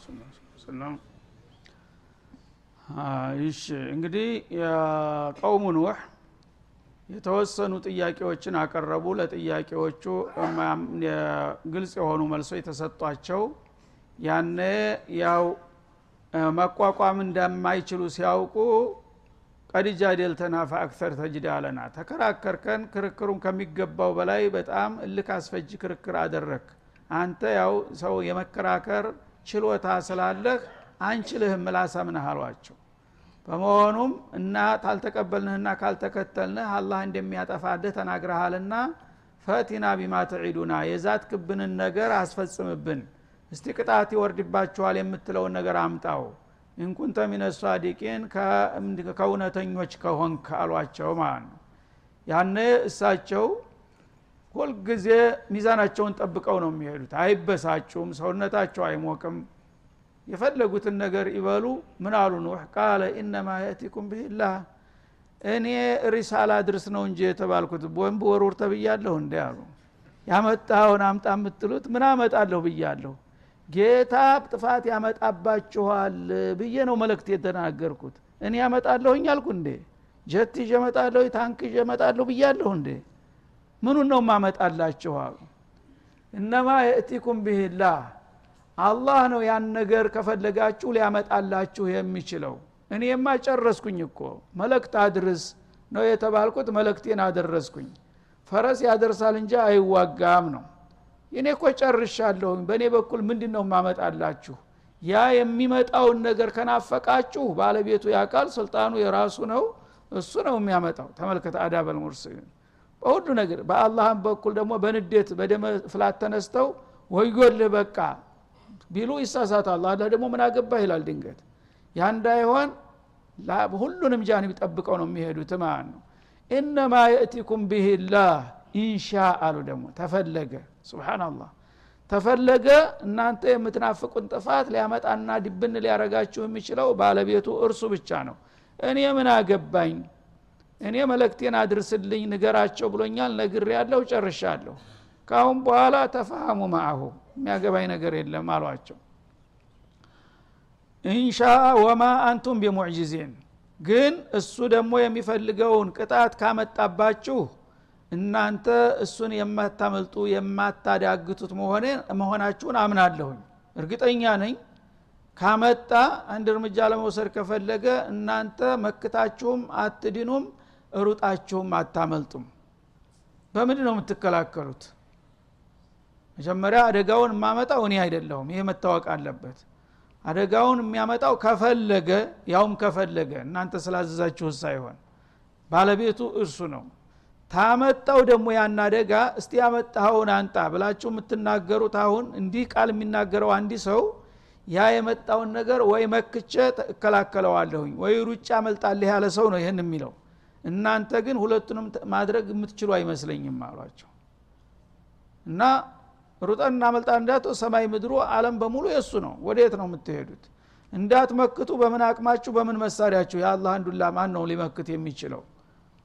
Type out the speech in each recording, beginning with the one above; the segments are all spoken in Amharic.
ረሱል ሰላም ይሽ እንግዲህ የቀውሙ ኑህ የተወሰኑ ጥያቄዎችን አቀረቡ። ለጥያቄዎቹ ግልጽ የሆኑ መልሶች የተሰጧቸው ያነ ያው መቋቋም እንደማይችሉ ሲያውቁ ቀዲጃ ዴልተና ፈአክተር ተጅዳለና ተከራከርከን ክርክሩን ከሚገባው በላይ በጣም እልክ አስፈጅ ክርክር አደረክ። አንተ ያው ሰው የመከራከር ችሎታ ስላለህ አንችልህም ምላሳምነህ አሏቸው። በመሆኑም እና ታልተቀበልንህና ካልተከተልንህ አላህ እንደሚያጠፋልህ ተናግረሃልና ፈቲና ቢማ ትዒዱና የዛት ክብንን ነገር አስፈጽምብን። እስቲ ቅጣት ይወርድባችኋል የምትለውን ነገር አምጣው። ኢንኩንተ ሚነ ከእውነተኞች ከሆንክ አሏቸው ማለት ነው። ያነ እሳቸው ሁልጊዜ ሚዛናቸውን ጠብቀው ነው የሚሄዱት። አይበሳጩም ሰውነታቸው አይሞቅም። የፈለጉትን ነገር ይበሉ። ምን አሉ ኑሕ ቃለ ኢነማ የእቲኩም ብሂላህ እኔ ሪሳላ ድርስ ነው እንጂ የተባልኩት ቦምብ ወርውር ተብያለሁ እንዲ አሉ። ያመጣውን አምጣ የምትሉት ምን አመጣለሁ ብያለሁ። ጌታ ጥፋት ያመጣባችኋል ብዬ ነው መልእክት የተናገርኩት። እኔ ያመጣለሁኝ አልኩ እንዴ? ጀት ይዤ እመጣለሁ ታንክ ይዤ እመጣለሁ ብያለሁ እንዴ ምኑን ነው ማመጣላችሁ አሉ። እነማ የእቲኩም ብሂላህ አላህ ነው ያን ነገር ከፈለጋችሁ ሊያመጣላችሁ የሚችለው። እኔማ ጨረስኩኝ እኮ መለክት አድርስ ነው የተባልኩት መለክቴን አደረስኩኝ። ፈረስ ያደርሳል እንጂ አይዋጋም ነው። እኔ እኮ ጨርሻለሁኝ በእኔ በኩል ምንድን ነው ማመጣላችሁ? ያ የሚመጣውን ነገር ከናፈቃችሁ ባለቤቱ ያቃል ስልጣኑ የራሱ ነው እሱ ነው የሚያመጣው። ተመልከት አዳበል በሁሉ ነገር በአላህም በኩል ደግሞ በንዴት በደመ ፍላት ተነስተው ወዮልህ በቃ ቢሉ ይሳሳታል አላህ ደግሞ ምን አገባህ ይላል ድንገት። ያ እንዳይሆን ሁሉንም ጃንብ ጠብቀው ነው የሚሄዱት ማለት ነው። ኢነማ የእቲኩም ብሂላህ ኢንሻ አሉ ደግሞ ተፈለገ። ስብናላህ ተፈለገ እናንተ የምትናፍቁን ጥፋት ሊያመጣና ድብን ሊያረጋችሁ የሚችለው ባለቤቱ እርሱ ብቻ ነው። እኔ ምን አገባኝ እኔ መለክቴን አድርስልኝ ንገራቸው ብሎኛል ነግር ያለው ጨርሻለሁ። ካሁን በኋላ ተፋሃሙ ማአሁ የሚያገባኝ ነገር የለም አሏቸው። ኢንሻ ወማ አንቱም ቢሙዕጂዚን ግን እሱ ደግሞ የሚፈልገውን ቅጣት ካመጣባችሁ እናንተ እሱን የማታመልጡ የማታዳግቱት መሆናችሁን አምናለሁኝ። እርግጠኛ ነኝ ካመጣ አንድ እርምጃ ለመውሰድ ከፈለገ እናንተ መክታችሁም አትድኑም ሩጣችሁም አታመልጡም። በምንድ ነው የምትከላከሉት? መጀመሪያ አደጋውን የማመጣው እኔ አይደለሁም ይሄ መታወቅ አለበት። አደጋውን የሚያመጣው ከፈለገ ያውም ከፈለገ እናንተ ስላዘዛችሁ ሳይሆን። ባለቤቱ እርሱ ነው። ታመጣው ደግሞ ያን አደጋ እስቲ ያመጣኸውን አንጣ ብላችሁ የምትናገሩት አሁን እንዲህ ቃል የሚናገረው አንዲ ሰው ያ የመጣውን ነገር ወይ መክቼ እከላከለዋለሁኝ ወይ ሩጫ መልጣልህ ያለ ሰው ነው ይህን የሚለው እናንተ ግን ሁለቱንም ማድረግ የምትችሉ አይመስለኝም አሏቸው። እና ሩጠን እናመልጣ እንዳቶ ሰማይ ምድሩ አለም በሙሉ የእሱ ነው። ወደየት ነው የምትሄዱት? እንዳትመክቱ በምን አቅማችሁ በምን መሳሪያችሁ? የአላህ አንዱላ ማን ነው ሊመክት የሚችለው?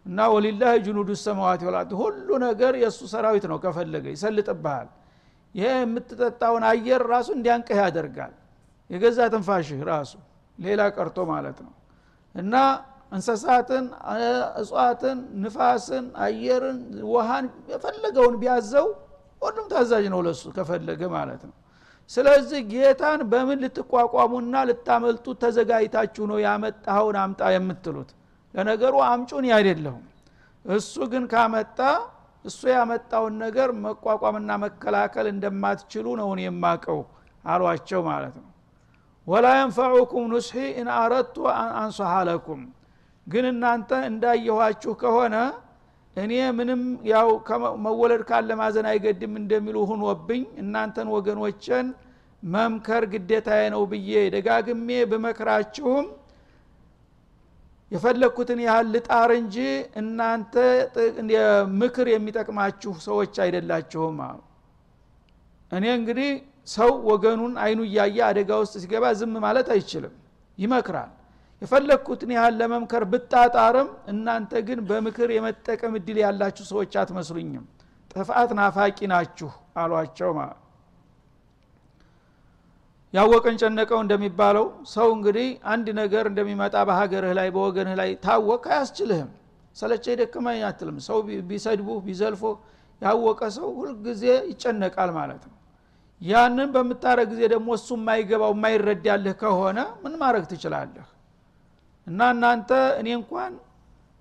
እና ወሊላህ ጅኑዱ ሰማዋት ወላት ሁሉ ነገር የእሱ ሰራዊት ነው ከፈለገ ይሰልጥብሃል። ይሄ የምትጠጣውን አየር ራሱ እንዲያንቅህ ያደርጋል። የገዛ ትንፋሽህ ራሱ ሌላ ቀርቶ ማለት ነው። እና እንሰሳትን እጽዋትን ንፋስን አየርን ውሃን የፈለገውን ቢያዘው ሁሉም ታዛዥ ነው ለሱ ከፈለገ ማለት ነው። ስለዚህ ጌታን በምን ልትቋቋሙና ልታመልጡ ተዘጋጅታችሁ ነው ያመጣኸውን አምጣ የምትሉት? ለነገሩ አምጩን አይደለሁም እሱ ግን ካመጣ እሱ ያመጣውን ነገር መቋቋምና መከላከል እንደማትችሉ ነውን የማቀው አሏቸው ማለት ነው። ወላ የንፈዑኩም ኑስሒ ኢን አረድቱ አንሶሐ ለኩም ግን እናንተ እንዳየኋችሁ ከሆነ እኔ ምንም ያው መወለድ ካለ ማዘን አይገድም እንደሚሉ ሁኖብኝ እናንተን ወገኖችን መምከር ግዴታዬ ነው ብዬ ደጋግሜ ብመክራችሁም የፈለግኩትን ያህል ልጣር እንጂ እናንተ ምክር የሚጠቅማችሁ ሰዎች አይደላችሁም እኔ እንግዲህ ሰው ወገኑን አይኑ እያየ አደጋ ውስጥ ሲገባ ዝም ማለት አይችልም። ይመክራል የፈለግኩትን ያህል ለመምከር ብጣጣርም እናንተ ግን በምክር የመጠቀም እድል ያላችሁ ሰዎች አትመስሉኝም። ጥፋት ናፋቂ ናችሁ አሏቸው ማለት ያወቀን ጨነቀው እንደሚባለው ሰው እንግዲህ አንድ ነገር እንደሚመጣ በሀገርህ ላይ በወገንህ ላይ ታወቅ አያስችልህም። ሰለቸ ደክመኝ አትልም። ሰው ቢሰድቡህ ቢዘልፎ ያወቀ ሰው ሁልጊዜ ይጨነቃል ማለት ነው። ያንን በምታረግ ጊዜ ደግሞ እሱ የማይገባው የማይረዳልህ ከሆነ ምን ማድረግ ትችላለህ እና እናንተ እኔ እንኳን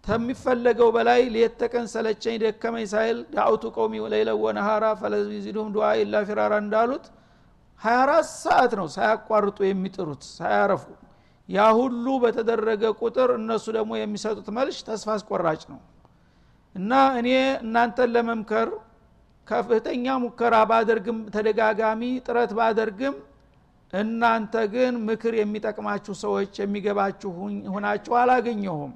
ከሚፈለገው በላይ ሌት ተቀን ሰለቸኝ ደከመኝ ሳይል ዳአውቱ ቀውሚ ለይለ ወነሃራ ፈለዚዱም ዱዓ ኢላ ፊራራ እንዳሉት 24 ሰዓት ነው ሳያቋርጡ የሚጥሩት ሳያረፉ። ያ ሁሉ በተደረገ ቁጥር እነሱ ደግሞ የሚሰጡት መልሽ ተስፋ አስቆራጭ ነው። እና እኔ እናንተን ለመምከር ከፍተኛ ሙከራ ባደርግም ተደጋጋሚ ጥረት ባደርግም እናንተ ግን ምክር የሚጠቅማችሁ ሰዎች የሚገባችሁ ሁናችሁ አላገኘሁም።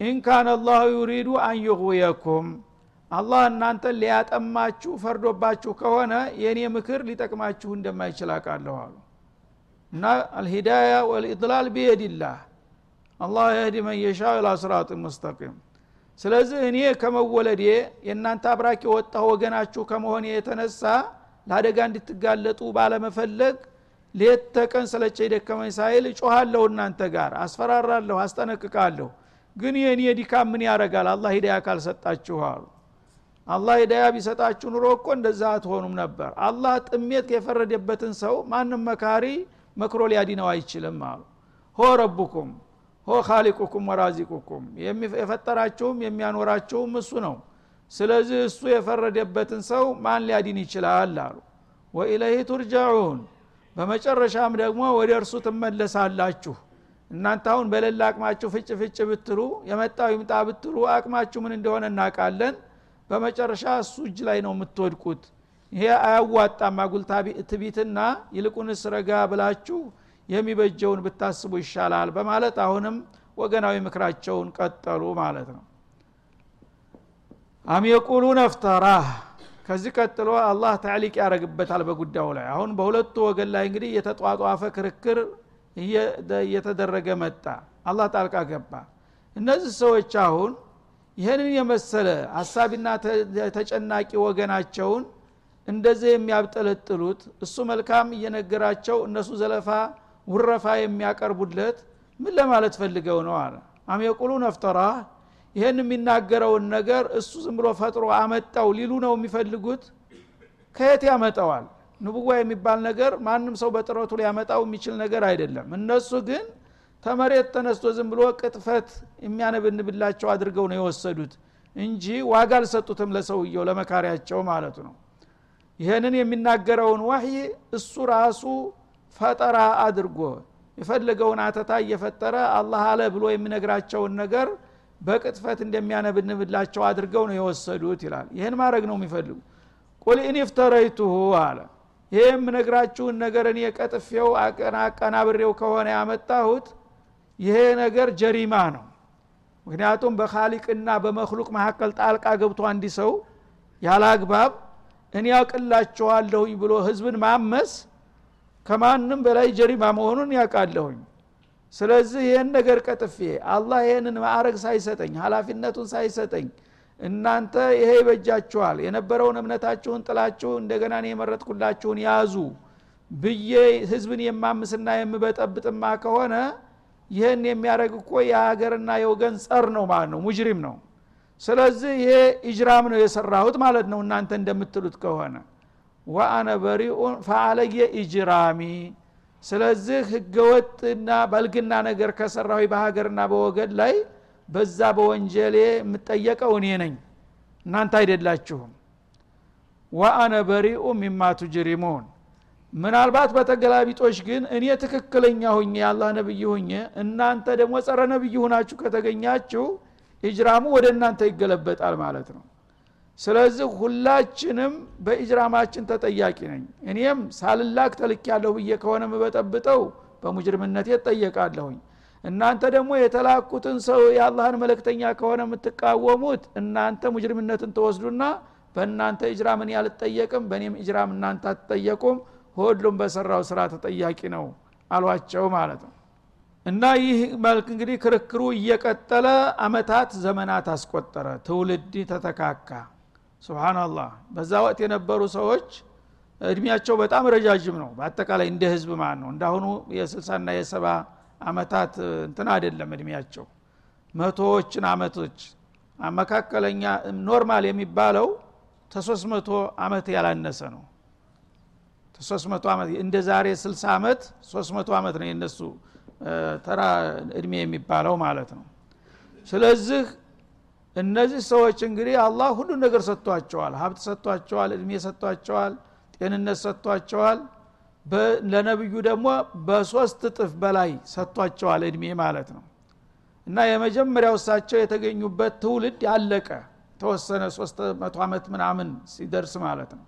ኢንካን አላሁ ዩሪዱ አን ዩغውየኩም አላህ እናንተን ሊያጠማችሁ ፈርዶባችሁ ከሆነ የእኔ ምክር ሊጠቅማችሁ እንደማይችል አቃለሁ አሉ። እና አልሂዳያ ወልኢድላል ቢየድላህ አላህ የህዲ መን የሻ ኢላ ስራጥ ሙስተቂም። ስለዚህ እኔ ከመወለዴ የእናንተ አብራክ የወጣ ወገናችሁ ከመሆኔ የተነሳ ለአደጋ እንድትጋለጡ ባለመፈለግ ሌት ተቀን ስለቸ ደከመኝ ሳይል እጮሃለሁ እናንተ ጋር አስፈራራለሁ አስጠነቅቃለሁ። ግን የእኔ ድካም ምን ያረጋል? አላህ ሂዳያ ካልሰጣችሁ አሉ። አላህ ሂዳያ ቢሰጣችሁ ኑሮ እኮ እንደዛ አትሆኑም ነበር። አላህ ጥሜት የፈረደበትን ሰው ማንም መካሪ መክሮ ሊያዲነው አይችልም አሉ። ሆ ረቡኩም ሆ ካሊቁኩም ወራዚቁኩም የፈጠራችሁም የሚያኖራችሁም እሱ ነው። ስለዚህ እሱ የፈረደበትን ሰው ማን ሊያዲን ይችላል አሉ። ወኢለይህ ቱርጃዑን በመጨረሻም ደግሞ ወደ እርሱ ትመለሳላችሁ። እናንተ አሁን በሌላ አቅማችሁ ፍጭ ፍጭ ብትሉ የመጣው ይምጣ ብትሉ አቅማችሁ ምን እንደሆነ እናውቃለን። በመጨረሻ እሱ እጅ ላይ ነው የምትወድቁት። ይሄ አያዋጣም። አጉል ትቢትና ይልቁንስ ረጋ ብላችሁ የሚበጀውን ብታስቡ ይሻላል በማለት አሁንም ወገናዊ ምክራቸውን ቀጠሉ ማለት ነው። አም የቁሉን አፍተራህ ከዚህ ቀጥሎ አላህ ታዕሊቅ ያደረግበታል በጉዳዩ ላይ። አሁን በሁለቱ ወገን ላይ እንግዲህ የተጧጧፈ ክርክር እየተደረገ መጣ። አላህ ጣልቃ ገባ። እነዚህ ሰዎች አሁን ይህንን የመሰለ አሳቢና ተጨናቂ ወገናቸውን እንደዚህ የሚያብጠለጥሉት እሱ መልካም እየነገራቸው እነሱ ዘለፋ ውረፋ የሚያቀርቡለት ምን ለማለት ፈልገው ነው አለ። አም የቁሉ ነፍተራ ይህን የሚናገረውን ነገር እሱ ዝም ብሎ ፈጥሮ አመጣው ሊሉ ነው የሚፈልጉት? ከየት ያመጣዋል? ንቡዋ የሚባል ነገር ማንም ሰው በጥረቱ ሊያመጣው የሚችል ነገር አይደለም። እነሱ ግን ተመሬት ተነስቶ ዝም ብሎ ቅጥፈት የሚያነብንብላቸው አድርገው ነው የወሰዱት እንጂ ዋጋ አልሰጡትም ለሰውየው ለመካሪያቸው ማለቱ ነው። ይህንን የሚናገረውን ዋህይ እሱ ራሱ ፈጠራ አድርጎ የፈለገውን አተታ እየፈጠረ አላህ አለ ብሎ የሚነግራቸውን ነገር በቅጥፈት እንደሚያነብንብላቸው አድርገው ነው የወሰዱት ይላል። ይህን ማድረግ ነው የሚፈልጉ። قل إن አለ። ይሄ የምነግራችሁን ነገር እኔ ቀጥፌው አቀናብሬው ከሆነ ያመጣሁት ይሄ ነገር جريمة ነው። ምክንያቱም በካሊቅና በመክሉቅ መካከል ጣልቃ ገብቶ አንዲ ሰው ያለ አግባብ እኔ ያውቅላችኋለሁኝ ብሎ ህዝብን ማመስ ከማንም በላይ جريمة መሆኑን ያውቃለሁኝ ስለዚህ ይህን ነገር ቀጥፌ አላህ ይህንን ማዕረግ ሳይሰጠኝ ሀላፊነቱን ሳይሰጠኝ እናንተ ይሄ ይበጃችኋል የነበረውን እምነታችሁን ጥላችሁ እንደገና እኔ የመረጥኩላችሁን ያዙ ብዬ ህዝብን የማምስና የምበጠብጥማ ከሆነ ይህን የሚያደረግ እኮ የሀገርና የወገን ጸር ነው ማለት ነው ሙጅሪም ነው። ስለዚህ ይሄ ኢጅራም ነው የሰራሁት ማለት ነው እናንተ እንደምትሉት ከሆነ። ወአነ በሪኡን ፈአለየ ኢጅራሚ ስለዚህ ህገወጥና በልግና ነገር ከሰራዊ በሀገርና በወገን ላይ በዛ በወንጀሌ የምጠየቀው እኔ ነኝ። እናንተ አይደላችሁም። ወአነ በሪኡ ሚማ ቱጅሪሙን። ምናልባት በተገላቢጦች ግን እኔ ትክክለኛ ሁኜ የአላህ ነብይ ሁኜ እናንተ ደግሞ ጸረ ነብይ ሁናችሁ ከተገኛችሁ ኢጅራሙ ወደ እናንተ ይገለበጣል ማለት ነው ስለዚህ ሁላችንም በኢጅራማችን ተጠያቂ ነኝ። እኔም ሳልላክ ተልክ ያለሁ ብዬ ከሆነ ምበጠብጠው በሙጅርምነት እጠየቃለሁኝ። እናንተ ደግሞ የተላኩትን ሰው የአላህን መለክተኛ ከሆነ የምትቃወሙት እናንተ ሙጅርምነትን ተወስዱና በእናንተ ኢጅራም እኔ አልጠየቅም በእኔም ኢጅራም እናንተ አትጠየቁም ሁሉም በሰራው ስራ ተጠያቂ ነው አሏቸው ማለት ነው። እና ይህ መልክ እንግዲህ ክርክሩ እየቀጠለ አመታት ዘመናት አስቆጠረ። ትውልድ ተተካካ ስብናላህ በዛ ወቅት የነበሩ ሰዎች እድሜያቸው በጣም ረጃጅም ነው። በአጠቃላይ እንደ ህዝብ ማለት ነው። እንዳሁኑ የስልሳና የሰባ አመታት እንትን አይደለም እድሜያቸው። መቶዎችን አመቶች። መካከለኛ normal የሚባለው ተሶስት መቶ አመት ያላነሰ ነው። ተሶስት መቶ አመት እንደ ዛሬ ስልሳ አመት ሶስት መቶ አመት ነው የነሱ ተራ እድሜ የሚባለው ማለት ነው። ስለዚህ እነዚህ ሰዎች እንግዲህ አላህ ሁሉን ነገር ሰጥቷቸዋል። ሀብት ሰጥቷቸዋል እድሜ ሰጥቷቸዋል ጤንነት ሰጥቷቸዋል። ለነብዩ ደግሞ በሶስት እጥፍ በላይ ሰጥቷቸዋል እድሜ ማለት ነው። እና የመጀመሪያው እሳቸው የተገኙበት ትውልድ አለቀ። ተወሰነ ሶስት መቶ ዓመት ምናምን ሲደርስ ማለት ነው።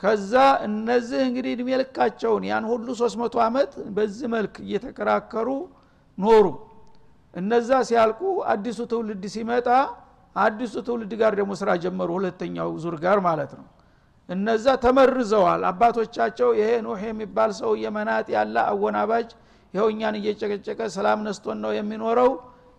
ከዛ እነዚህ እንግዲህ እድሜ ልካቸውን ያን ሁሉ ሶስት መቶ ዓመት በዚህ መልክ እየተከራከሩ ኖሩ። እነዛ ሲያልቁ አዲሱ ትውልድ ሲመጣ አዲሱ ትውልድ ጋር ደግሞ ስራ ጀመሩ ሁለተኛው ዙር ጋር ማለት ነው። እነዛ ተመርዘዋል። አባቶቻቸው ይሄ ኑህ የሚባል ሰው የመናጥ ያለ አወናባጅ ይኸው እኛን እየጨቀጨቀ ሰላም ነስቶን ነው የሚኖረው።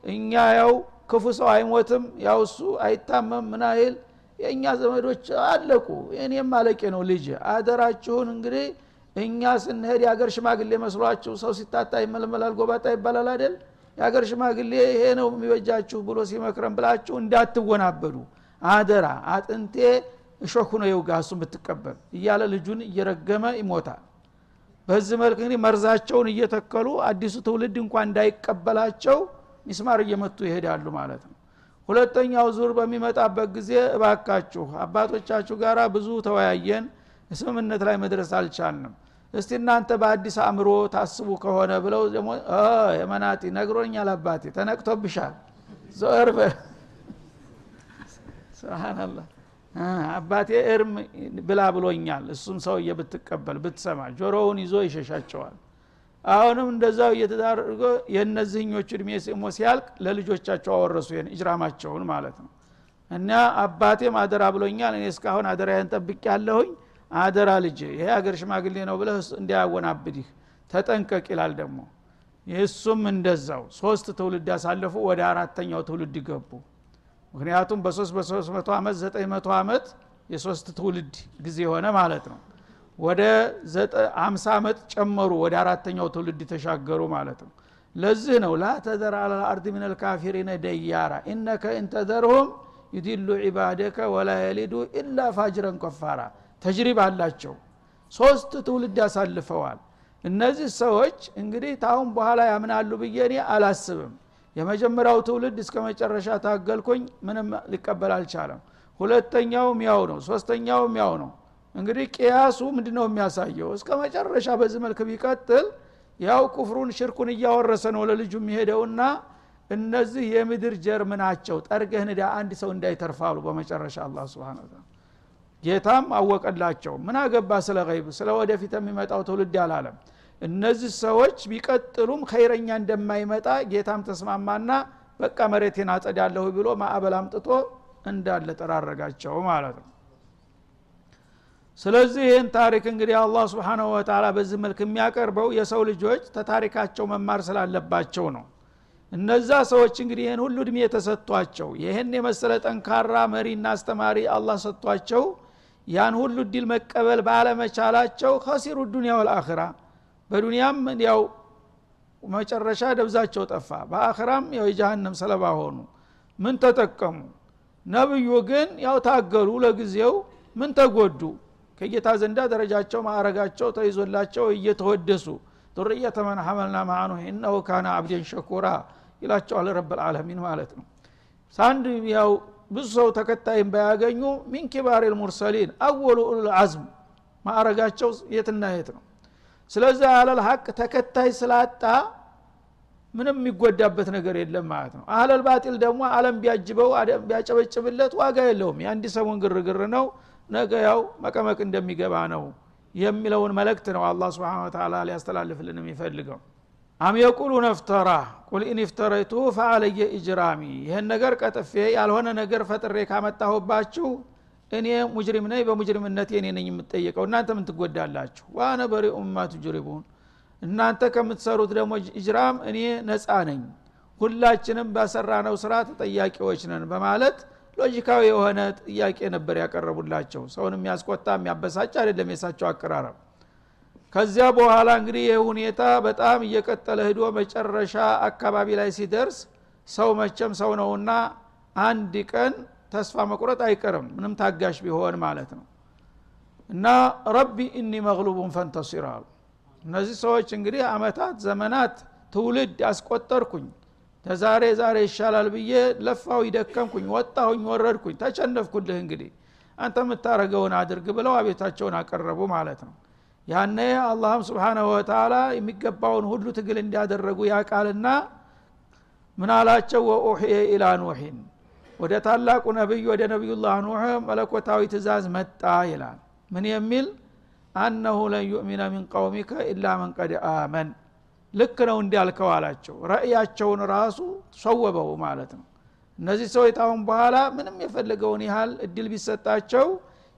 እኛ ያው ክፉ ሰው አይሞትም ያው እሱ አይታመም ምናይል የእኛ ዘመዶች አለቁ። እኔም አለቄ ነው ልጅ አደራችሁን እንግዲህ እኛ ስንሄድ የአገር ሽማግሌ መስሏችሁ ሰው ሲታታ ይመለመላል ጎባጣ ይባላል አይደል የአገር ሽማግሌ ይሄ ነው የሚበጃችሁ ብሎ ሲመክረን ብላችሁ እንዳትወናበዱ። አደራ አጥንቴ እሾኩ ነው የውጋ እሱ ብትቀበል እያለ ልጁን እየረገመ ይሞታል። በዚህ መልክ እንግዲህ መርዛቸውን እየተከሉ አዲሱ ትውልድ እንኳን እንዳይቀበላቸው ሚስማር እየመቱ ይሄዳሉ ማለት ነው። ሁለተኛው ዙር በሚመጣበት ጊዜ እባካችሁ አባቶቻችሁ ጋር ብዙ ተወያየን። ስምምነት ላይ መድረስ አልቻልንም እስቲ እናንተ በአዲስ አእምሮ ታስቡ ከሆነ ብለው ደግሞ የመናጢ ነግሮኛል አባቴ ተነቅቶብሻል። ዞር ስብናላህ አባቴ እርም ብላ ብሎኛል። እሱም ሰውዬ ብትቀበል ብትሰማ ጆሮውን ይዞ ይሸሻቸዋል። አሁንም እንደዛው እየተዳርጎ የእነዚህኞቹ እድሜ ስሞ ሲያልቅ ለልጆቻቸው አወረሱ እጅራማቸውን ማለት ነው። እና አባቴም አደራ ብሎኛል። እኔ እስካሁን አደራዬን ጠብቅ ያለሁኝ አደራ ልጅ ይሄ አገር ሽማግሌ ነው ብለህ እንዲያወናብድህ ተጠንቀቅ ይላል ደግሞ። እሱም እንደዛው ሶስት ትውልድ ያሳለፉ ወደ አራተኛው ትውልድ ገቡ። ምክንያቱም በሶስት በሶስት መቶ ዓመት ዘጠኝ መቶ ዓመት የሶስት ትውልድ ጊዜ ሆነ ማለት ነው። ወደ አምሳ ዓመት ጨመሩ ወደ አራተኛው ትውልድ ተሻገሩ ማለት ነው። ለዚህ ነው ላ ተዘር አላ አርድ ምን ልካፊሪነ ደያራ ኢነከ እንተዘርሁም ዩዲሉ ዒባደከ ወላ የሊዱ ኢላ ፋጅረን ከፋራ ተጅሪብ አላቸው። ሶስት ትውልድ ያሳልፈዋል። እነዚህ ሰዎች እንግዲህ ታሁን በኋላ ያምናሉ ብዬ እኔ አላስብም። የመጀመሪያው ትውልድ እስከ መጨረሻ ታገልኩኝ ምንም ሊቀበል አልቻለም። ሁለተኛውም ያው ነው ሶስተኛውም ያው ነው። እንግዲህ ቅያሱ ምንድ ነው የሚያሳየው? እስከ መጨረሻ በዚህ መልክ ቢቀጥል ያው ኩፍሩን ሽርኩን እያወረሰ ነው ለልጁ የሚሄደውና እነዚህ የምድር ጀርም ናቸው። ጠርገህ ንዳ አንድ ሰው እንዳይተርፋሉ በመጨረሻ አላ ስብን ጌታም አወቀላቸው። ምን አገባ ስለ ገይብ? ስለ ወደፊት የሚመጣው ትውልድ አላለም። እነዚህ ሰዎች ቢቀጥሉም ኸይረኛ እንደማይመጣ ጌታም ተስማማና በቃ መሬቴን አጸዳለሁ ብሎ ማዕበል አምጥቶ እንዳለ ጠራረጋቸው ማለት ነው። ስለዚህ ይህን ታሪክ እንግዲህ አላህ ስብንሁ ወተላ በዚህ መልክ የሚያቀርበው የሰው ልጆች ተታሪካቸው መማር ስላለባቸው ነው። እነዛ ሰዎች እንግዲህ ይህን ሁሉ እድሜ የተሰጥቷቸው ይህን የመሰለ ጠንካራ መሪና አስተማሪ አላህ ሰጥቷቸው ያን ሁሉ እድል መቀበል ባለመቻላቸው ከሲሩ ዱኒያ ወልአኽራ በዱንያም ያው መጨረሻ ደብዛቸው ጠፋ። በአኽራም ያው የጃሃንም ሰለባ ሆኑ። ምን ተጠቀሙ? ነብዩ ግን ያው ታገሉ። ለጊዜው ምን ተጎዱ? ከጌታ ዘንዳ ደረጃቸው ማዕረጋቸው ተይዞላቸው እየተወደሱ ዱርየተ መን ሐመልና ማአኑ ኢነሁ ካነ አብዴን ሸኩራ ይላቸዋል ረብ ማለት ነው። ሳንድ ያው ብዙ ሰው ተከታይም ባያገኙ ሚን ኪባር ልሙርሰሊን አወሉ ኡልአዝም ማዕረጋቸው የትና የት ነው? ስለዚህ አለል ሀቅ ተከታይ ስላጣ ምንም የሚጎዳበት ነገር የለም ማለት ነው። አህለል ባጢል ደግሞ አለም ቢያጅበው ቢያጨበጭብለት ዋጋ የለውም። የአንድ ሰሞን ግርግር ነው ነገ ያው መቀመቅ እንደሚገባ ነው የሚለውን መልእክት ነው አላ ስብን ተላ ሊያስተላልፍልን የሚፈልገው أم يقولون افتراه قل إن افتريته فعلي إجرامي ይህን ነገር ቀጥፌ ያልሆነ ነገር ፈጥሬ ካመጣሁባችሁ እኔ مجرم ነኝ በሙጅሪምነት እኔ ነኝ የምጠየቀው። እናንተ ምን ትጎዳላችሁ? وأنا بريء مما تجرمون እናንተ ከምትሰሩት ደግሞ إجرام እኔ ነፃ ነኝ። ሁላችንም ባሰራነው ስራ ተጠያቂዎች ነን በማለት ሎጂካዊ የሆነ ጥያቄ ነበር ያቀረቡላቸው። ሰውን የሚያስቆጣ የሚያበሳጭ አይደለም የሳቸው አቀራረብ ከዚያ በኋላ እንግዲህ ይህ ሁኔታ በጣም እየቀጠለ ሂዶ መጨረሻ አካባቢ ላይ ሲደርስ ሰው መቸም ሰው ነውና አንድ ቀን ተስፋ መቁረጥ አይቀርም። ምንም ታጋሽ ቢሆን ማለት ነው። እና ረቢ እኒ መግሉቡን ፈንተሲር አሉ። እነዚህ ሰዎች እንግዲህ አመታት ዘመናት ትውልድ አስቆጠርኩኝ። ተዛሬ ዛሬ ይሻላል ብዬ ለፋው ይደከምኩኝ ወጣሁኝ ወረድኩኝ። ተቸነፍኩልህ እንግዲህ አንተ የምታረገውን አድርግ ብለው አቤታቸውን አቀረቡ ማለት ነው ያነ አላህም ስብሓናሁ ወተላ የሚገባውን ሁሉ ትግል እንዲያደረጉ ያቃልና ምን አላቸው? ወኡሕየ ኢላ ኑሕን። ወደ ታላቁ ነቢይ ወደ ነቢዩላህ ኑሕ መለኮታዊ ትእዛዝ መጣ ይላል። ምን የሚል? አነሁ ለን ዩእሚነ ሚን ቀውሚከ ኢላ መን ቀድ አመን። ልክ ነው እንዲያልከው አላቸው። ረእያቸውን ራሱ ሰወበው ማለት ነው። እነዚህ ሰዎች ታሁን በኋላ ምንም የፈለገውን ያህል እድል ቢሰጣቸው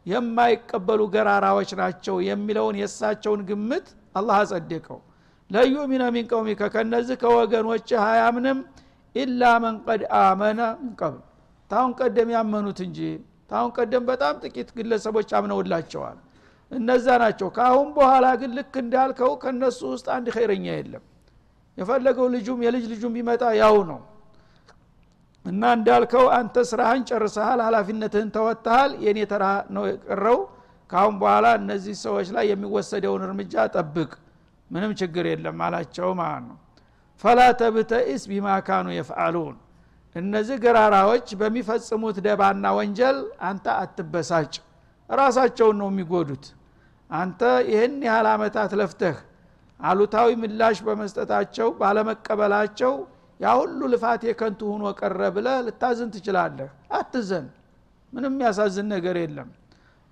የማይቀበሉ ገራራዎች ናቸው የሚለውን የእሳቸውን ግምት አላህ አጸደቀው። ለዩሚነ ሚን ቀውሚከ ከነዚህ ከወገኖች ሀያምንም ኢላ መን ቀድ አመነ ምን ቀብል። ታሁን ቀደም ያመኑት እንጂ ታሁን ቀደም በጣም ጥቂት ግለሰቦች አምነውላቸዋል። እነዛ ናቸው። ከአሁን በኋላ ግን ልክ እንዳልከው ከነሱ ውስጥ አንድ ኸይረኛ የለም። የፈለገው ልጁም የልጅ ልጁም ቢመጣ ያው ነው እና እንዳልከው አንተ ስራህን ጨርሰሃል ሀላፊነትህን ተወጥተሃል የእኔ ተራ ነው የቀረው። ካሁን በኋላ እነዚህ ሰዎች ላይ የሚወሰደውን እርምጃ ጠብቅ ምንም ችግር የለም አላቸው ማለት ነው። ፈላ ተብተኢስ ቢማ ካኑ የፍአሉን እነዚህ ገራራዎች በሚፈጽሙት ደባና ወንጀል አንተ አትበሳጭ ራሳቸውን ነው የሚጎዱት። አንተ ይህን ያህል አመታት ለፍተህ አሉታዊ ምላሽ በመስጠታቸው ባለመቀበላቸው ያ ሁሉ ልፋት የከንቱ ሁኖ ቀረ ብለ ልታዝን ትችላለህ። አትዘን። ምንም ያሳዝን ነገር የለም።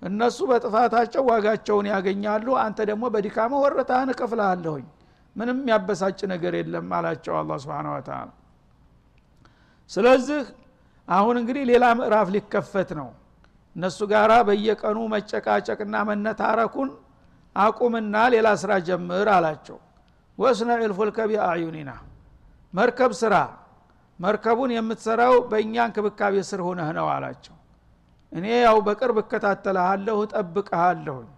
እነሱ በጥፋታቸው ዋጋቸውን ያገኛሉ አንተ ደግሞ በድካመ ወረታህን እከፍልሃለሁኝ። ምንም ያበሳጭ ነገር የለም አላቸው አላ ስብን ወተላ ስለዚህ አሁን እንግዲህ ሌላ ምዕራፍ ሊከፈት ነው። እነሱ ጋራ በየቀኑ መጨቃጨቅና መነታረኩን አቁምና ሌላ ስራ ጀምር አላቸው። ወስነ ኢልፉልከ ቢአዩኒና መርከብ ስራ። መርከቡን የምትሰራው በእኛ እንክብካቤ ስር ሆነህ ነው አላቸው። እኔ ያው በቅርብ እከታተልሃለሁ እጠብቀሃለሁኝ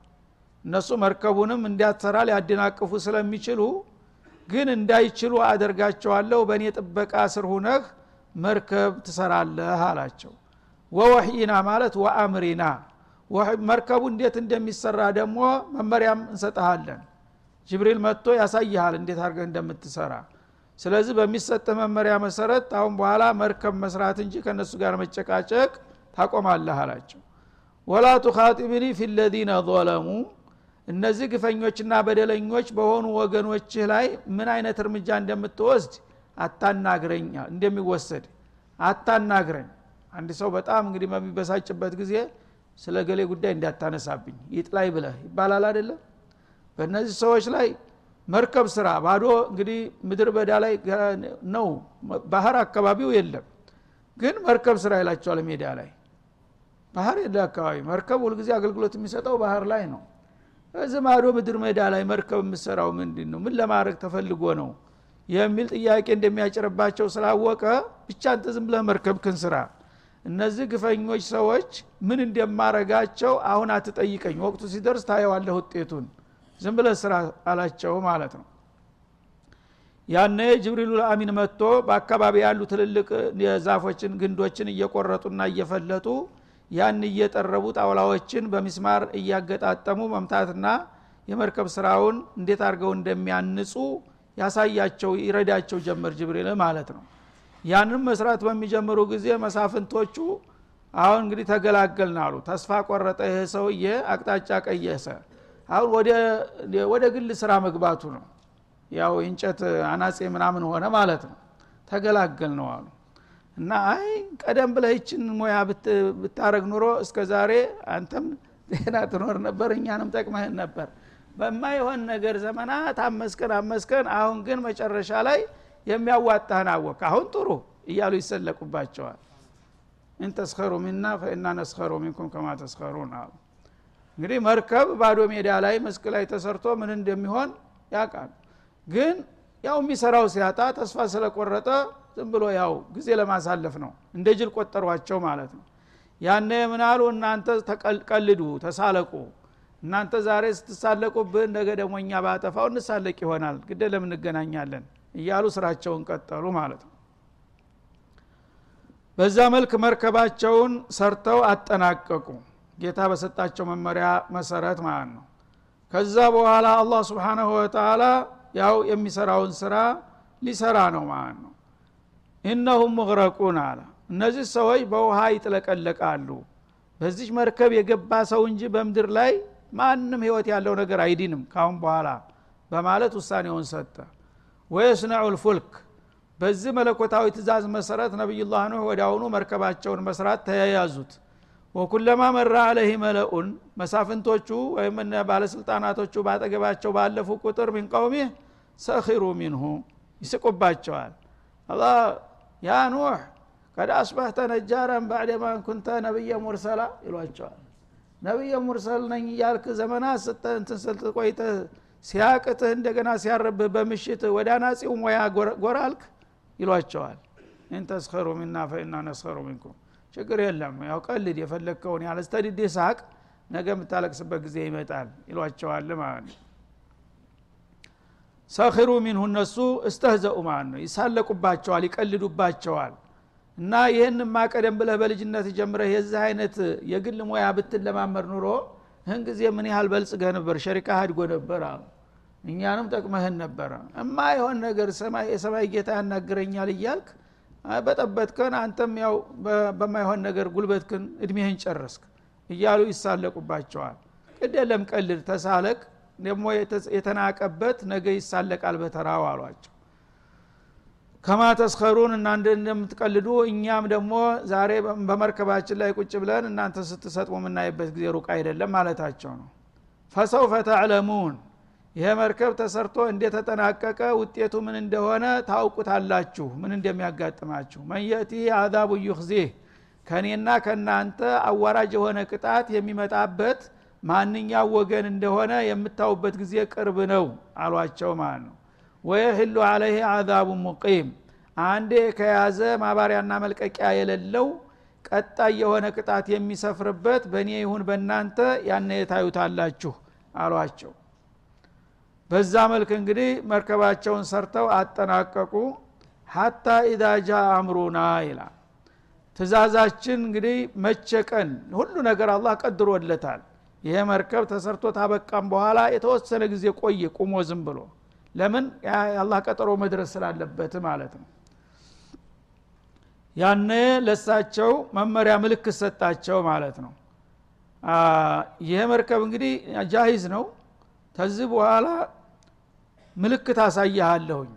እነሱ መርከቡንም እንዲያትሰራ ሊያደናቅፉ ስለሚችሉ ግን እንዳይችሉ አደርጋቸዋለሁ። በእኔ ጥበቃ ስር ሁነህ መርከብ ትሰራለህ አላቸው። ወወሕይና ማለት ወአምሪና። መርከቡ እንዴት እንደሚሰራ ደግሞ መመሪያም እንሰጠሃለን ጅብሪል መጥቶ ያሳይሃል እንዴት አድርገህ እንደምትሰራ ስለዚህ በሚሰጥህ መመሪያ መሰረት አሁን በኋላ መርከብ መስራት እንጂ ከእነሱ ጋር መጨቃጨቅ ታቆማለህ አላቸው። ወላ ቱኻጢብኒ ፊ ለዚነ ظለሙ እነዚህ ግፈኞችና በደለኞች በሆኑ ወገኖችህ ላይ ምን አይነት እርምጃ እንደምትወስድ አታናግረኝ እንደሚወሰድ አታናግረኝ። አንድ ሰው በጣም እንግዲህ በሚበሳጭበት ጊዜ ስለ ገሌ ጉዳይ እንዳታነሳብኝ ይጥላይ ብለህ ይባላል አይደለም በእነዚህ ሰዎች ላይ መርከብ ስራ ባዶ እንግዲህ ምድር በዳ ላይ ነው። ባህር አካባቢው የለም። ግን መርከብ ስራ ይላቸዋል ሜዳ ላይ። ባህር የለ አካባቢ። መርከብ ሁልጊዜ አገልግሎት የሚሰጠው ባህር ላይ ነው። እዚህ ማዶ ምድር ሜዳ ላይ መርከብ የምሰራው ምንድን ነው ምን ለማድረግ ተፈልጎ ነው የሚል ጥያቄ እንደሚያጭርባቸው ስላወቀ ብቻ አንተ ዝም ብለህ መርከብ ክን ስራ። እነዚህ ግፈኞች ሰዎች ምን እንደማረጋቸው አሁን አትጠይቀኝ። ወቅቱ ሲደርስ ታየዋለህ ውጤቱን ዝም ብለህ ስራ አላቸው ማለት ነው። ያነ ጅብሪሉ አሚን መጥቶ በአካባቢ ያሉ ትልልቅ የዛፎችን ግንዶችን እየቆረጡና እየፈለጡ ያን እየጠረቡ ጣውላዎችን በሚስማር እያገጣጠሙ መምታትና የመርከብ ስራውን እንዴት አድርገው እንደሚያንጹ ያሳያቸው ይረዳቸው ጀመር ጅብሪል ማለት ነው። ያንም መስራት በሚጀምሩ ጊዜ መሳፍንቶቹ አሁን እንግዲህ ተገላገልን አሉ ተስፋ ቆረጠ ይሄ ሰውዬ አቅጣጫ ቀየሰ አሁን ወደ ግል ስራ መግባቱ ነው። ያው እንጨት አናጼ ምናምን ሆነ ማለት ነው። ተገላገል ነው አሉ። እና አይ ቀደም ብለህ ይችን ሙያ ብታረግ ኑሮ እስከ ዛሬ አንተም ጤና ትኖር ነበር እኛንም ጠቅመህን ነበር። በማይሆን ነገር ዘመናት አመስከን አመስከን አሁን ግን መጨረሻ ላይ የሚያዋጣህን አወቅ አሁን ጥሩ እያሉ ይሰለቁባቸዋል። እንተስኸሩ ሚና ፈኢና ነስኸሩ ሚንኩም ከማ ተስኸሩን አሉ እንግዲህ መርከብ ባዶ ሜዳ ላይ መስክ ላይ ተሰርቶ ምን እንደሚሆን ያውቃል። ግን ያው የሚሰራው ሲያጣ ተስፋ ስለቆረጠ ዝም ብሎ ያው ጊዜ ለማሳለፍ ነው። እንደ ጅል ቆጠሯቸው ማለት ነው። ያነ ምናሉ እናንተ ተቀልዱ ተሳለቁ። እናንተ ዛሬ ስትሳለቁብን ነገ ደግሞ እኛ ባጠፋው እንሳለቅ ይሆናል። ግደ ለምን እያሉ ስራቸውን ቀጠሉ ማለት ነው። በዛ መልክ መርከባቸውን ሰርተው አጠናቀቁ ጌታ በሰጣቸው መመሪያ መሰረት ማለት ነው። ከዛ በኋላ አላህ ስብሓናሁ ወተላ ያው የሚሰራውን ስራ ሊሰራ ነው ማለት ነው። ኢነሁም ሙግረቁን አለ። እነዚህ ሰዎች በውሃ ይጥለቀለቃሉ። በዚች መርከብ የገባ ሰው እንጂ በምድር ላይ ማንም ህይወት ያለው ነገር አይዲንም ካሁን በኋላ በማለት ውሳኔውን ሰጠ። ወየስነዑ ልፉልክ። በዚህ መለኮታዊ ትእዛዝ መሰረት ነቢዩላህ ኑህ ወዲያውኑ መርከባቸውን መስራት ተያያዙት ወኩለማ መራ አለህ መለኡን መሳፍንቶቹ ወይም ባለስልጣናቶቹ ባጠገባቸው ባለፉ ቁጥር ሚን ቀውሚህ ሰኺሩ ሚንሁ ይስቁባቸዋል አላህ ያ ኑህ ቀድ አስባህተ ነጃረን ባዕደማ ኩንተ ነቢየ ሙርሰላ ይሏቸዋል ነቢየ ሙርሰል ነኝ እያልክ ዘመናት ስትንስልት ቆይተ ሲያቅትህ እንደገና ሲያረብህ በምሽት ወደ አናጺው ሙያ ጎራልክ ይሏቸዋል إن تسخروا منا فإنا نسخر منكم ችግር የለም። ያው ቀልድ የፈለግከውን ያለ ስተድዴ ሳቅ ነገ የምታለቅስበት ጊዜ ይመጣል ይሏቸዋል ማለት ነው። سخروا منه እነሱ استهزأوا ማለት ነው። ይሳለቁባቸዋል ይቀልዱባቸዋል። እና ይህንማ ቀደም ብለህ በልጅነት ጀምረህ የዚህ አይነት የግል ሙያ ብትለማመድ ኑሮ ይህን ጊዜ ምን ያህል በልጽገህ ነበር? شركة አድጎ ነበር አሉ። እኛንም ጠቅመህን ነበረ። እማ የሆን ነገር የሰማይ ጌታ ያናግረኛል እያልክ በጠበትከን አንተም ያው በማይሆን ነገር ጉልበትክን እድሜህን ጨረስክ እያሉ ይሳለቁባቸዋል። ቅደለም ቀልድ ተሳለቅ ደግሞ የተናቀበት ነገ ይሳለቃል በተራው አሏቸው። ከማ ተስኸሩን እናንተ እንደምትቀልዱ እኛም ደግሞ ዛሬ በመርከባችን ላይ ቁጭ ብለን እናንተ ስትሰጥሙ የምናይበት ጊዜ ሩቅ አይደለም ማለታቸው ነው። ፈሰውፈ ተዕለሙን ይሄ መርከብ ተሰርቶ እንደተጠናቀቀ ውጤቱ ምን እንደሆነ ታውቁታላችሁ። ምን እንደሚያጋጥማችሁ? መንየቲ አዛቡ ዩኽዜህ ከእኔና ከእናንተ አዋራጅ የሆነ ቅጣት የሚመጣበት ማንኛው ወገን እንደሆነ የምታውበት ጊዜ ቅርብ ነው አሏቸው ማለት ነው። ወየህሉ አለይህ አዛቡ ሙቂም አንዴ ከያዘ ማባሪያና መልቀቂያ የሌለው ቀጣይ የሆነ ቅጣት የሚሰፍርበት በእኔ ይሁን በእናንተ ያነ የታዩታላችሁ አሏቸው በዛ መልክ እንግዲህ መርከባቸውን ሰርተው አጠናቀቁ። ሀታ ኢዛ አምሩና ይላል። ትእዛዛችን እንግዲህ መቼ ቀን ሁሉ ነገር አላህ ቀድሮለታል። ይሄ መርከብ ተሰርቶ ታበቃም በኋላ የተወሰነ ጊዜ ቆየ ቁሞ ዝም ብሎ። ለምን? የአላህ ቀጠሮ መድረስ ስላለበት ማለት ነው። ያነ ለሳቸው መመሪያ ምልክት ሰጣቸው ማለት ነው። ይሄ መርከብ እንግዲህ ጃሂዝ ነው። ከዚህ በኋላ ምልክት አሳያሃለሁኝ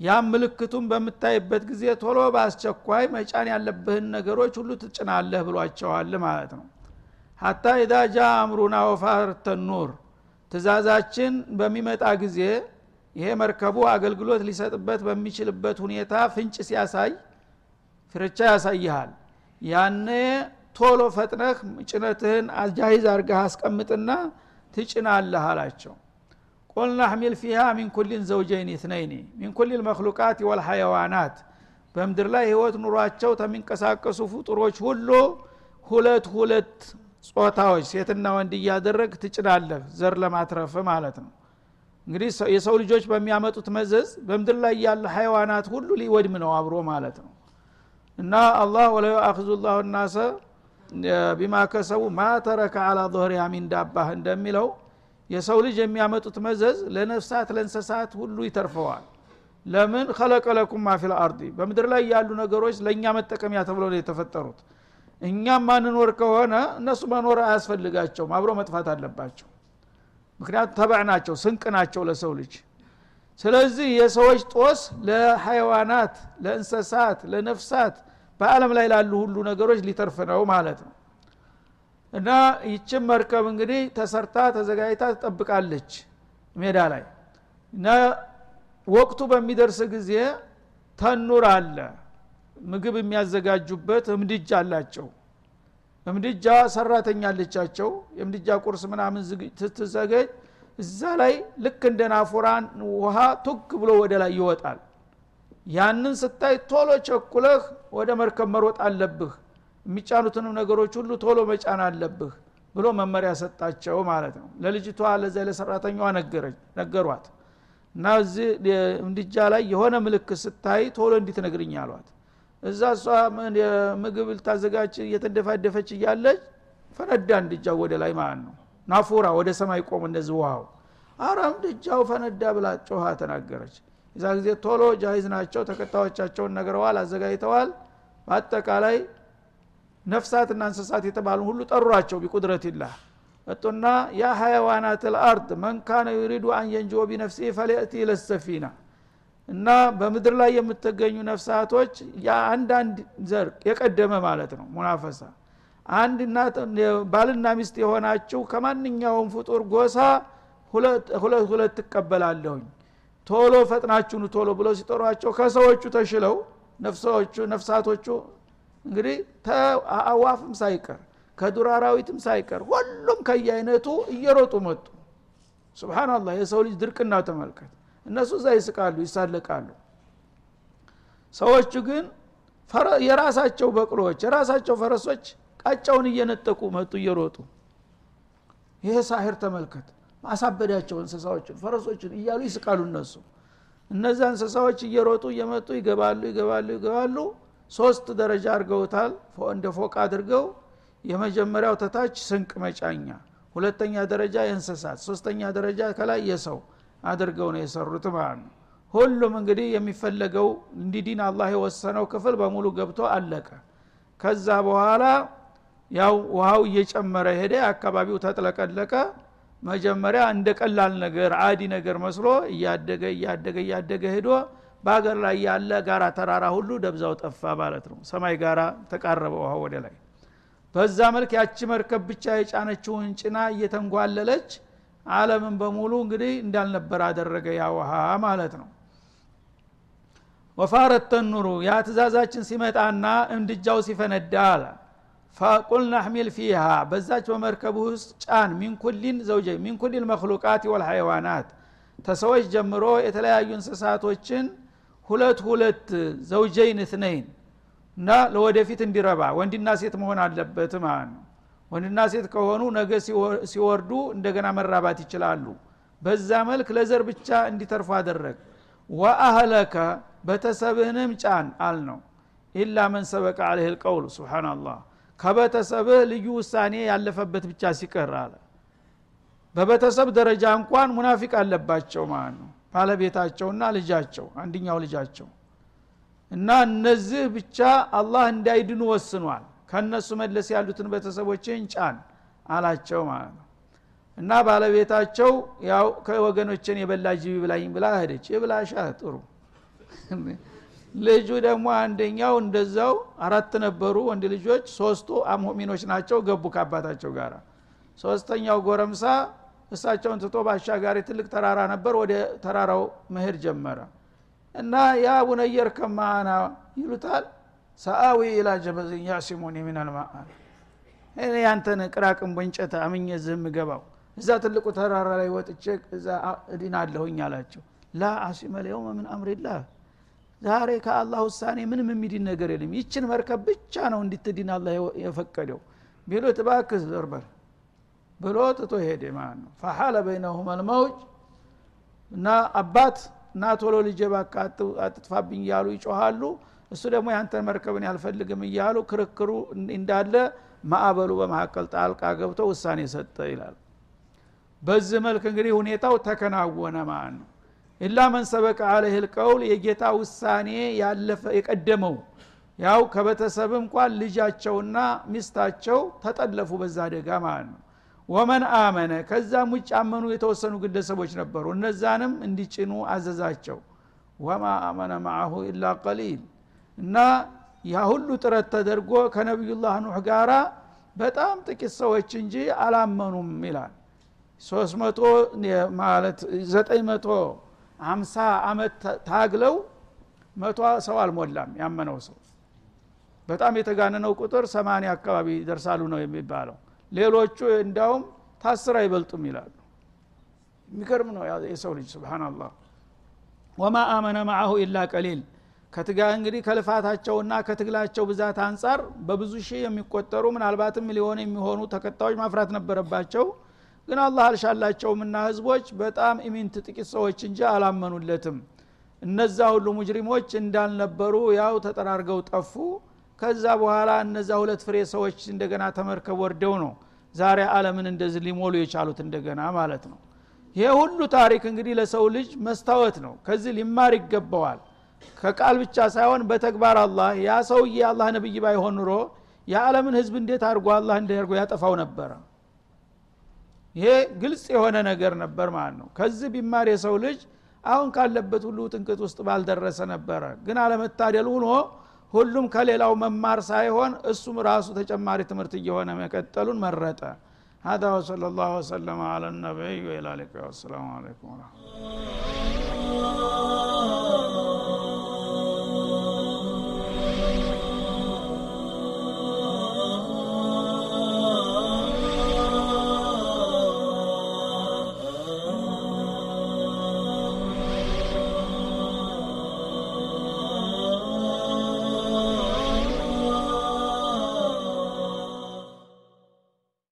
ያም ምልክቱን በምታይበት ጊዜ ቶሎ በአስቸኳይ መጫን ያለብህን ነገሮች ሁሉ ትጭናለህ ብሏቸዋል ማለት ነው። ሀታ ኢዛ ጃ አምሩና ወፋርተ ኑር። ትእዛዛችን በሚመጣ ጊዜ ይሄ መርከቡ አገልግሎት ሊሰጥበት በሚችልበት ሁኔታ ፍንጭ ሲያሳይ ፍርቻ ያሳይሃል። يعني ቶሎ ፈጥነህ ጭነትህን جاهز አርገህ አስቀምጥና ትጭናለህ አላቸው قلنا احمل فيها من كل زوجين اثنين من كل المخلوقات والحيوانات በምድር ላይ ህይወት ኑሯቸው ተሚንቀሳቀሱ ፍጡሮች ሁሉ ሁለት ሁለት ጾታዎች ሴትና ወንድ እያደረግ ትጭናለህ ዘር ለማትረፍ ማለት ነው። እንግዲህ የሰው ልጆች በሚያመጡት መዘዝ በምድር ላይ ያለ حيوانات ሁሉ ሊወድም ነው አብሮ ማለት ነው። እና አላህ ወለው አክዙ ላሁ ናሰ ቢማ ከሰቡ ማ ተረከ አላ ظهሪያ ሚን ዳባህ እንደሚለው የሰው ልጅ የሚያመጡት መዘዝ ለነፍሳት ለእንስሳት ሁሉ ይተርፈዋል። ለምን? ከለቀለኩም ማ ፊል አርዲ። በምድር ላይ ያሉ ነገሮች ለእኛ መጠቀሚያ ተብሎ ነው የተፈጠሩት። እኛም ማንኖር ከሆነ እነሱ መኖር አያስፈልጋቸውም አብሮ መጥፋት አለባቸው። ምክንያቱም ተባዕ ናቸው ስንቅ ናቸው ለሰው ልጅ። ስለዚህ የሰዎች ጦስ ለሐይዋናት ለእንሰሳት ለነፍሳት በአለም ላይ ላሉ ሁሉ ነገሮች ሊተርፍ ነው ማለት ነው እና ይችን መርከብ እንግዲህ ተሰርታ ተዘጋጅታ ትጠብቃለች ሜዳ ላይ። እና ወቅቱ በሚደርስ ጊዜ ተኑር አለ። ምግብ የሚያዘጋጁበት እምድጃ አላቸው። እምድጃ ሰራተኛ አለቻቸው። የምድጃ ቁርስ ምናምን ስትዘገጅ እዛ ላይ ልክ እንደ ናፉራን ውሃ ቱግ ብሎ ወደ ላይ ይወጣል። ያንን ስታይ ቶሎ ቸኩለህ ወደ መርከብ መሮጥ አለብህ የሚጫኑትንም ነገሮች ሁሉ ቶሎ መጫን አለብህ ብሎ መመሪያ ሰጣቸው ማለት ነው። ለልጅቷ ለዛ ለሰራተኛዋ ነገሯት። እና እዚህ ምድጃ ላይ የሆነ ምልክት ስታይ ቶሎ እንዲትነግርኝ አሏት። እዛ እሷ ምግብ ልታዘጋጅ እየተደፋደፈች እያለች ፈነዳ እንድጃው ወደ ላይ ማለት ነው። ናፉራ ወደ ሰማይ ቆም እንደዚህ ውሃው። አረ ምድጃው ፈነዳ ብላ ጮኋ ተናገረች። የዛ ጊዜ ቶሎ ጃሂዝ ናቸው ተከታዮቻቸውን ነግረዋል አዘጋጅተዋል። በአጠቃላይ ነፍሳትና እንስሳት የተባሉ ሁሉ ጠሯቸው ቢቁድረትላህ መጡና ያ ሀይዋናት ልአርድ መን ዩሪዱ አን ቢነፍሲ ፈሊእቲ ለሰፊና። እና በምድር ላይ የምትገኙ ነፍሳቶች የአንዳንድ ዘር የቀደመ ማለት ነው ሙናፈሳ። አንድ ባልና ሚስት የሆናችሁ ከማንኛውም ፍጡር ጎሳ ሁለት ሁለት ትቀበላለሁኝ ቶሎ ፈጥናችሁኑ ቶሎ ብለው ሲጠሯቸው ከሰዎቹ ተሽለው ነፍሳቶቹ እንግዲህ አዋፍም ሳይቀር ከዱር አራዊትም ሳይቀር ሁሉም ከየአይነቱ እየሮጡ መጡ። ስብናላህ የሰው ልጅ ድርቅና ተመልከት። እነሱ እዛ ይስቃሉ ይሳለቃሉ። ሰዎቹ ግን የራሳቸው በቅሎዎች የራሳቸው ፈረሶች ቃጫውን እየነጠቁ መጡ እየሮጡ። ይሄ ሳሄር ተመልከት ማሳበዳቸው እንስሳዎችን ፈረሶችን እያሉ ይስቃሉ እነሱ። እነዛ እንስሳዎች እየሮጡ እየመጡ ይገባሉ ይገባሉ ይገባሉ ሶስት ደረጃ አድርገውታል። እንደ ፎቅ አድርገው የመጀመሪያው ተታች ስንቅ መጫኛ ሁለተኛ ደረጃ የእንስሳት ሶስተኛ ደረጃ ከላይ የሰው አድርገው ነው የሰሩት ማለት ነው። ሁሉም እንግዲህ የሚፈለገው እንዲዲን አላህ የወሰነው ክፍል በሙሉ ገብቶ አለቀ። ከዛ በኋላ ያው ውሃው እየጨመረ ሄደ አካባቢው ተጥለቀለቀ። መጀመሪያ እንደ ቀላል ነገር አዲ ነገር መስሎ እያደገ እያደገ እያደገ ሄዶ በሀገር ላይ ያለ ጋራ ተራራ ሁሉ ደብዛው ጠፋ ማለት ነው። ሰማይ ጋራ ተቃረበ ውሃ ወደ ላይ። በዛ መልክ ያቺ መርከብ ብቻ የጫነችውን ጭና እየተንጓለለች አለምን በሙሉ እንግዲህ እንዳልነበር አደረገ ያ ውሃ ማለት ነው። وفار التنور ያ ትእዛዛችን ሲመጣና ምድጃው ሲፈነዳ አለ። فقلنا احمل فيها በዛች በመርከብ ውስጥ ጫን። من كل زوج من كل المخلوقات والحيوانات። ተሰዎች ጀምሮ የተለያዩ እንስሳቶችን ሁለት ሁለት ዘውጀይን እትነይን እና ለወደፊት እንዲረባ ወንድና ሴት መሆን አለበት ማለት ነው። ወንድና ሴት ከሆኑ ነገ ሲወርዱ እንደገና መራባት ይችላሉ። በዛ መልክ ለዘር ብቻ እንዲተርፉ አደረግ። ወአህለከ በተሰብህንም ጫን አል ነው። ኢላ መን ሰበቀ አለህ ልቀውል ስብናላህ ከቤተሰብህ ልዩ ውሳኔ ያለፈበት ብቻ ሲቀር አለ። በቤተሰብ ደረጃ እንኳን ሙናፊቅ አለባቸው ማለት ነው ባለቤታቸውና ልጃቸው አንድኛው ልጃቸው። እና እነዚህ ብቻ አላህ እንዳይድኑ ወስኗል። ከነሱ መለስ ያሉትን ቤተሰቦችን ጫን አላቸው ማለት ነው። እና ባለቤታቸው ያው ከወገኖችን የበላ ጅቢ ብላኝ ብላ ሄደች። የብላሻ ጥሩ። ልጁ ደግሞ አንደኛው እንደዛው አራት ነበሩ ወንድ ልጆች ሶስቱ ሙእሚኖች ናቸው። ገቡ ከአባታቸው ጋር ሶስተኛው ጎረምሳ እሳቸውን ትቶ ባሻጋሪ ትልቅ ተራራ ነበር። ወደ ተራራው መሄድ ጀመረ እና ያ ቡነየር ከማና ይሉታል ሰአዊ ኢላ ጀበዝን ያሲሙኒ ሚነልማ እኔ ያንተን ቅራቅም በእንጨት አምኘ ዝህ ምገባው እዛ ትልቁ ተራራ ላይ ወጥቼ እዛ እድናለሁኝ አላቸው። ላ አሲመ ልየውመ ምን አምሪላህ። ዛሬ ከአላህ ውሳኔ ምንም የሚድን ነገር የለም። ይችን መርከብ ብቻ ነው እንድትድን አላ የፈቀደው። ቢሉት እባክህ ዘርበር ብሎ ትቶ ሄደ ማለት ነው። ፈሓለ በይነሁም አልመውጅ እና አባት እና ቶሎ ልጄ ባካ አትጥፋብኝ እያሉ ይጮሃሉ። እሱ ደግሞ ያንተን መርከብን ያልፈልግም እያሉ ክርክሩ እንዳለ ማዕበሉ በመካከል ጣልቃ ገብቶ ውሳኔ ሰጠ ይላል። በዚህ መልክ እንግዲህ ሁኔታው ተከናወነ ማለት ነው። ኢላ መን ሰበቀ አለህ ልቀውል የጌታ ውሳኔ ያለፈ የቀደመው ያው ከቤተሰብ እንኳን ልጃቸውና ሚስታቸው ተጠለፉ በዛ አደጋ ማለት ነው ወመን አመነ። ከዛም ውጭ አመኑ የተወሰኑ ግለሰቦች ነበሩ። እነዛንም እንዲጭኑ አዘዛቸው። ወማ አመነ ማአሁ ኢላ ቀሊል። እና ያ ሁሉ ጥረት ተደርጎ ከነቢዩላህ ኑሕ ጋራ በጣም ጥቂት ሰዎች እንጂ አላመኑም ይላል። ሶስት መቶ ማለት ዘጠኝ መቶ አምሳ አመት ታግለው መቶ ሰው አልሞላም ያመነው ሰው። በጣም የተጋነነው ቁጥር ሰማኒያ አካባቢ ይደርሳሉ ነው የሚባለው ሌሎቹ እንዳውም ታስር አይበልጡም ይላሉ። የሚገርም ነው የሰው ልጅ ስብናላህ ወማ አመነ ማአሁ ኢላ ቀሊል። ከትጋ እንግዲህ ከልፋታቸውና ከትግላቸው ብዛት አንጻር በብዙ ሺህ የሚቆጠሩ ምናልባትም ሚሊዮን የሚሆኑ ተከታዮች ማፍራት ነበረባቸው። ግን አላህ አልሻላቸውምና ህዝቦች በጣም ኢሚንት ጥቂት ሰዎች እንጂ አላመኑለትም። እነዛ ሁሉ ሙጅሪሞች እንዳልነበሩ ያው ተጠራርገው ጠፉ። ከዛ በኋላ እነዛ ሁለት ፍሬ ሰዎች እንደገና ተመርከብ ወርደው ነው ዛሬ አለምን እንደዚህ ሊሞሉ የቻሉት እንደገና ማለት ነው። ይሄ ሁሉ ታሪክ እንግዲህ ለሰው ልጅ መስታወት ነው። ከዚህ ሊማር ይገባዋል። ከቃል ብቻ ሳይሆን በተግባር አላህ ያ ሰውዬ አላህ ነብይ ባይሆን ኑሮ የዓለምን ህዝብ እንዴት አድርጎ አላህ እንዲያርጎ ያጠፋው ነበረ? ይሄ ግልጽ የሆነ ነገር ነበር ማለት ነው። ከዚህ ቢማር የሰው ልጅ አሁን ካለበት ሁሉ ጥንቅጥ ውስጥ ባልደረሰ ነበረ። ግን አለመታደል ሁኖ ሁሉም ከሌላው መማር ሳይሆን እሱም ራሱ ተጨማሪ ትምህርት እየሆነ መቀጠሉን መረጠ هذا وصلى الله وسلم على النبي وإلى اللقاء والسلام عليكم ورحمة الله